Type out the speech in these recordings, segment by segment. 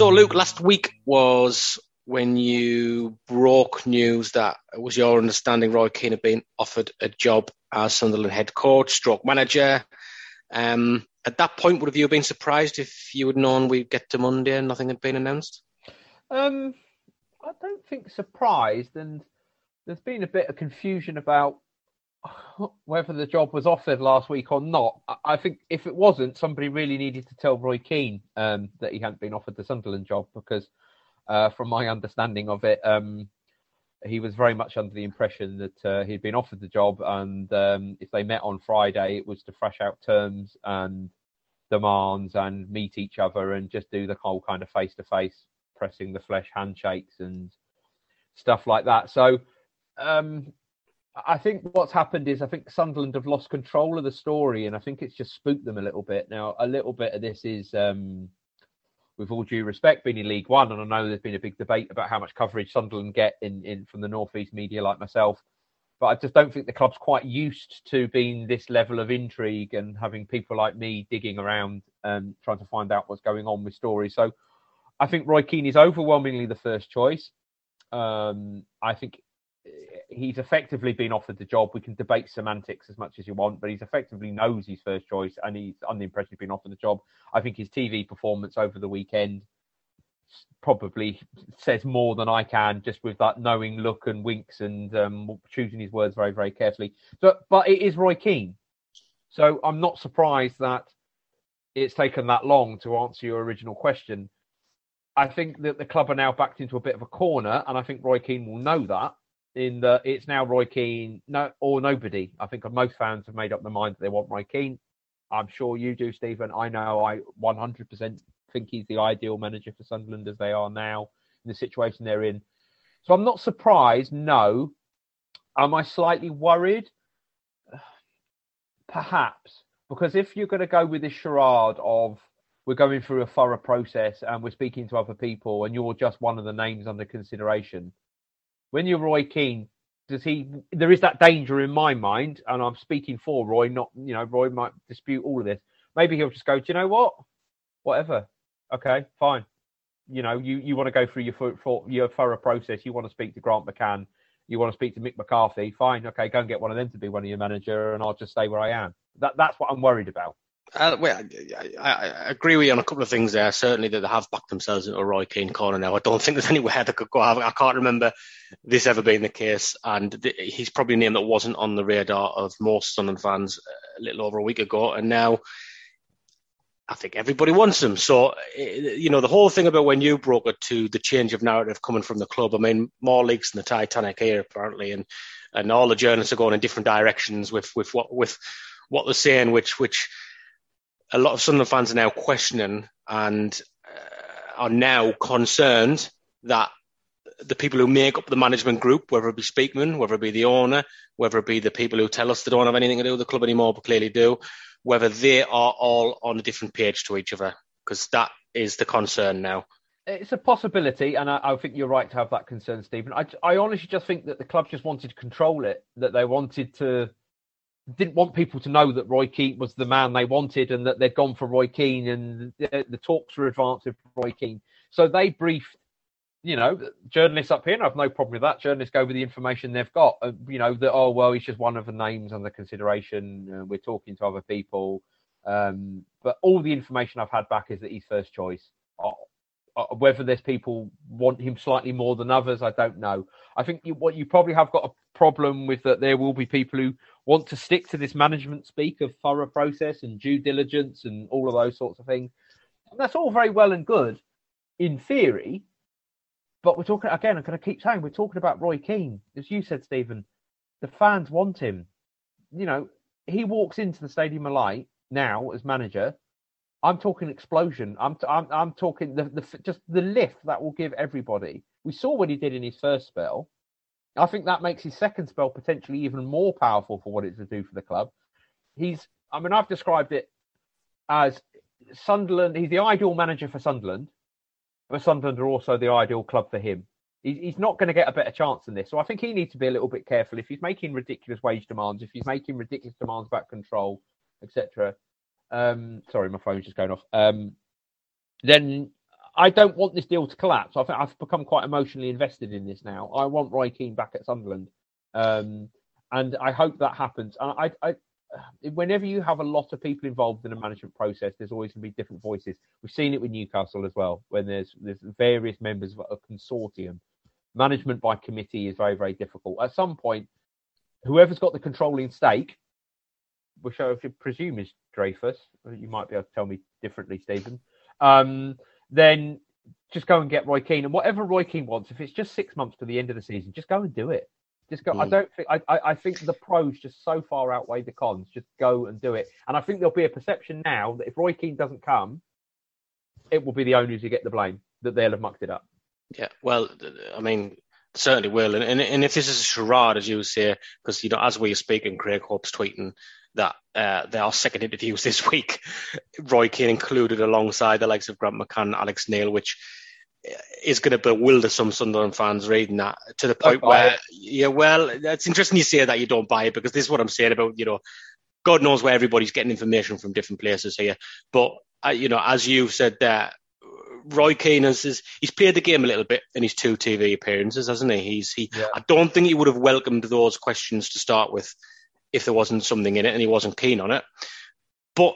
So, Luke, last week was when you broke news that it was your understanding Roy Keane had been offered a job as Sunderland head coach, stroke manager. Um, at that point, would have you been surprised if you had known we'd get to Monday and nothing had been announced? Um, I don't think surprised, and there's been a bit of confusion about whether the job was offered last week or not. I- think if it wasn't, somebody really needed to tell Roy Keane um, that he hadn't been offered the Sunderland job because, uh, from my understanding of it, um, he was very much under the impression that uh, he'd been offered the job, and um, if they met on Friday, it was to thrash out terms and demands and meet each other and just do the whole kind of face to face, pressing the flesh handshakes and stuff like that. So. Um, I think what's happened is I think Sunderland have lost control of the story, and I think it's just spooked them a little bit. Now, a little bit of this is, um, with all due respect, being in League One, and I know there's been a big debate about how much coverage Sunderland get in, in from the Northeast media, like myself. But I just don't think the club's quite used to being this level of intrigue and having people like me digging around and trying to find out what's going on with stories. So I think Roy Keane is overwhelmingly the first choice. Um, I think he's effectively been offered the job. We can debate semantics as much as you want, but he's effectively knows he's first choice and he's under the impression he's been offered the job. I think his TV performance over the weekend probably says more than I can just with that knowing look and winks and um, choosing his words very, very carefully. So, but it is Roy Keane. So I'm not surprised that it's taken that long to answer your original question. I think that the club are now backed into a bit of a corner, and I think Roy Keane will know that in that it's now Roy Keane no, or nobody. I think most fans have made up their mind that they want Roy Keane. I'm sure you do, Stephen. I know I 100% think he's the ideal manager for Sunderland as they are now in the situation they're in. So I'm not surprised. No. Am I slightly worried? Perhaps. Because if you're going to go with this charade of we're going through a thorough process and we're speaking to other people and you're just one of the names under consideration, when you're Roy Keane, does he? There is that danger in my mind, and I'm speaking for Roy. Not you know, Roy might dispute all of this. Maybe he'll just go. Do you know what? Whatever. Okay, fine. You know, you, you want to go through your for, for, your thorough process. You want to speak to Grant McCann. You want to speak to Mick McCarthy. Fine. Okay, go and get one of them to be one of your manager, and I'll just stay where I am. That that's what I'm worried about. Uh, well, I, I, I agree with you on a couple of things there. Certainly that they have backed themselves into a Roy Keane corner now. I don't think there's anywhere they could go. I, can't remember this ever being the case. And th- he's probably a name that wasn't on the radar of most Sunderland fans a little over a week ago. And now I think everybody wants him. So, eh, you know, the whole thing about when you broke it to the change of narrative coming from the club, I mean, more leaks than the Titanic here, apparently. And, and all the journalists are going in different directions with, with what, with what they're saying, which, which, a lot of Sunderland fans are now questioning and uh, are now concerned that the people who make up the management group, whether it be Speakman, whether it be the owner, whether it be the people who tell us they don't have anything to do with the club anymore, but clearly do, whether they are all on a different page to each other, because that is the concern now. It's a possibility, and I, I, think you're right to have that concern, Stephen. I, I honestly just think that the club just wanted to control it, that they wanted to didn't want people to know that Roy Keane was the man they wanted and that they'd gone for Roy Keane and the, the talks were advanced with Roy Keane. So they briefed, you know, journalists up here. And I have no problem with that. Journalists go with the information they've got. Uh, you know, that, oh, well, he's just one of the names under consideration. Uh, we're talking to other people. Um, but all the information I've had back is that he's first choice. Uh, whether there's people want him slightly more than others, I don't know. I think you, what you probably have got a problem with that there will be people who want to stick to this management speak of thorough process and due diligence and all of those sorts of things. And that's all very well and good in theory, but we're talking again. I'm going to keep saying we're talking about Roy Keane, as you said, Stephen. The fans want him. You know, he walks into the Stadium of Light now as manager. I'm talking explosion. I'm I'm, I'm talking the, the just the lift that will give everybody. We saw what he did in his first spell. I think that makes his second spell potentially even more powerful for what it's to do for the club. He's, I mean, I've described it as Sunderland. He's the ideal manager for Sunderland, but Sunderland are also the ideal club for him. He's not going to get a better chance than this. So I think he needs to be a little bit careful. If he's making ridiculous wage demands, if he's making ridiculous demands about control, etc. Um, sorry, my phone's just going off. Um, then I don't want this deal to collapse. I think I've become quite emotionally invested in this now. I want Roy Keane back at Sunderland, um, and I hope that happens. I, I, whenever you have a lot of people involved in a management process, there's always going to be different voices. We've seen it with Newcastle as well, when there's there's various members of a consortium. Management by committee is very very difficult. At some point, whoever's got the controlling stake, which I presume is Dreyfus, you might be able to tell me differently, Stephen. Um, then just go and get Roy Keane and whatever Roy Keane wants. If it's just six months to the end of the season, just go and do it. Just go. Mm. I don't think. I, I, I think the pros just so far outweigh the cons. Just go and do it. And I think there'll be a perception now that if Roy Keane doesn't come, it will be the owners who get the blame that they'll have mucked it up. Yeah. Well, I mean, certainly will. And, and, and if this is a charade, as you say, because you know, as we are speaking, Craig Hope's tweeting that uh, there are second interviews this week, Roy Keane included alongside the likes of Grant McCann, Alex Neil, which is going to bewilder some Sunderland fans reading that to the point where, it. yeah, well, it's interesting you say that you don't buy it because this is what I'm saying about, you know, God knows where everybody's getting information from different places here. But, uh, you know, as you said there, Roy Keane has, he's played the game a little bit in his two TV appearances, hasn't he? He's he. Yeah. I don't think he would have welcomed those questions to start with if there wasn't something in it and he wasn't keen on it. But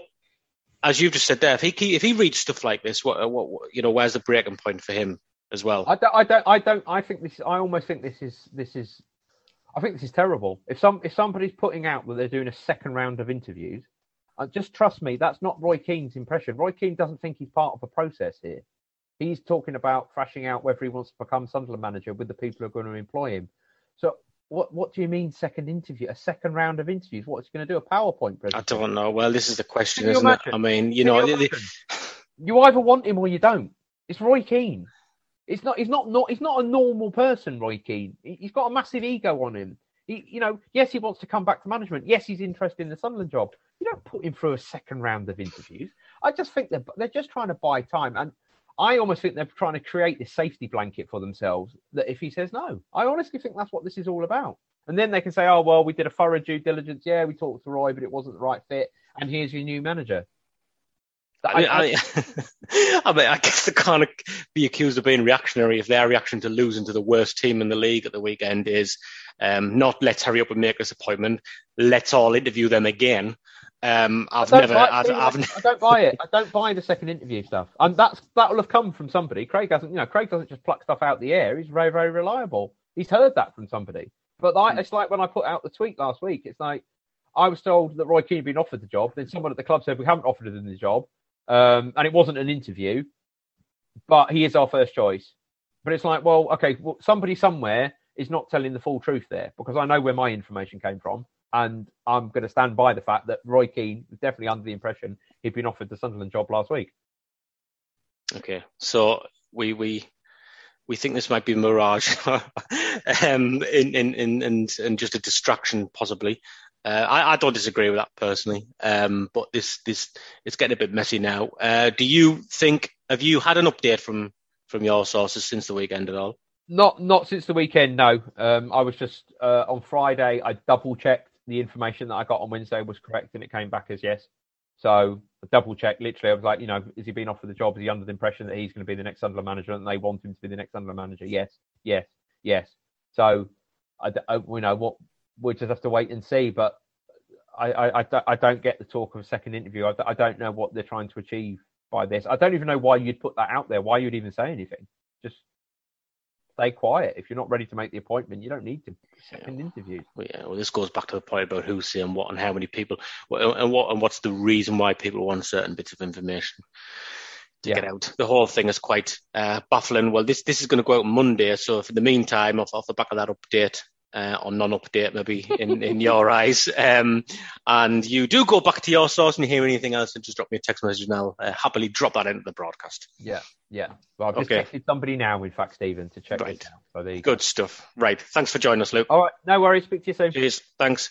as you've just said there, if he if he reads stuff like this, what, what you know, where's the breaking point for him as well? I don't, I don't, I don't. I think this. I almost think this is this is. I think this is terrible. If some if somebody's putting out that they're doing a second round of interviews, uh, just trust me, that's not Roy Keane's impression. Roy Keane doesn't think he's part of a process here. He's talking about thrashing out whether he wants to become Sunderland manager with the people who are going to employ him. So what what do you mean second interview? A second round of interviews? What's he going to do? A PowerPoint presentation? I don't know. Well, this is the question, isn't imagine? it? I mean, you Can know, you, you, either want him or you don't. It's Roy Keane. It's not. He's not. Not. He's not a normal person. Roy Keane. He's got a massive ego on him. He, you know, yes, he wants to come back to management. Yes, he's interested in the Sunderland job. You don't put him through a second round of interviews. I just think they're they're just trying to buy time. And I almost think they're trying to create this safety blanket for themselves that if he says no, I honestly think that's what this is all about. And then they can say, oh, well, we did a thorough due diligence. Yeah, we talked to Roy, but it wasn't the right fit. And here's your new manager. I mean, I, I, I, mean, I guess they can't be accused of being reactionary if their reaction to losing to the worst team in the league at the weekend is um, not let's hurry up and make this appointment, let's all interview them again. Um, I've never. Buy, I've, I've, I don't buy it. I don't buy the second interview stuff. And that's that will have come from somebody. Craig hasn't. You know, Craig doesn't just pluck stuff out the air. He's very, very reliable. He's heard that from somebody. But hmm. it's like when I put out the tweet last week. It's like I was told that Roy Keane had been offered the job. Then someone at the club said we haven't offered him the job, um, and it wasn't an interview. But he is our first choice. But it's like, well, okay, well, somebody somewhere is not telling the full truth there because I know where my information came from. And I'm going to stand by the fact that Roy Keane was definitely under the impression he'd been offered the Sunderland job last week. Okay, so we we we think this might be a mirage, um, in, in, in, and, and just a distraction possibly. Uh, I, I, don't disagree with that personally, um, but this this it's getting a bit messy now. Uh, do you think? Have you had an update from from your sources since the weekend at all? Not not since the weekend. No, um, I was just uh, on Friday. I double checked the information that I got on Wednesday was correct, and it came back as yes. So double check. Literally, I was like, you know, is he being offered the job? Is he under the impression that he's going to be the next Sunderland manager, and they want him to be the next Sunderland manager? Yes, yes, yes. So, I, I you know, what we just have to wait and see. But I, I, I, I don't get the talk of a second interview. I, I don't know what they're trying to achieve by this. I don't even know why you'd put that out there. Why you'd even say anything. Just stay quiet. If you're not ready to make the appointment, you don't need to second yeah. interviews. Well, yeah, well, this goes back to the point about who's saying what and how many people, and what and what's the reason why people want certain bits of information to yeah. get out. The whole thing is quite uh, baffling. Well, this this is going to go out Monday, so for the meantime, off, off the back of that update, uh, or non-update maybe in, in your eyes. Um, and you do go back to your source and you hear anything else, and just drop me a text message and I'll uh, happily drop that into the broadcast. Yeah, yeah. Well, I've just okay. texted somebody now, in fact, Stephen, to check right. So Good go. stuff. Right. Thanks for joining us, Luke. All right. No worries. Speak to you soon. Cheers. Thanks.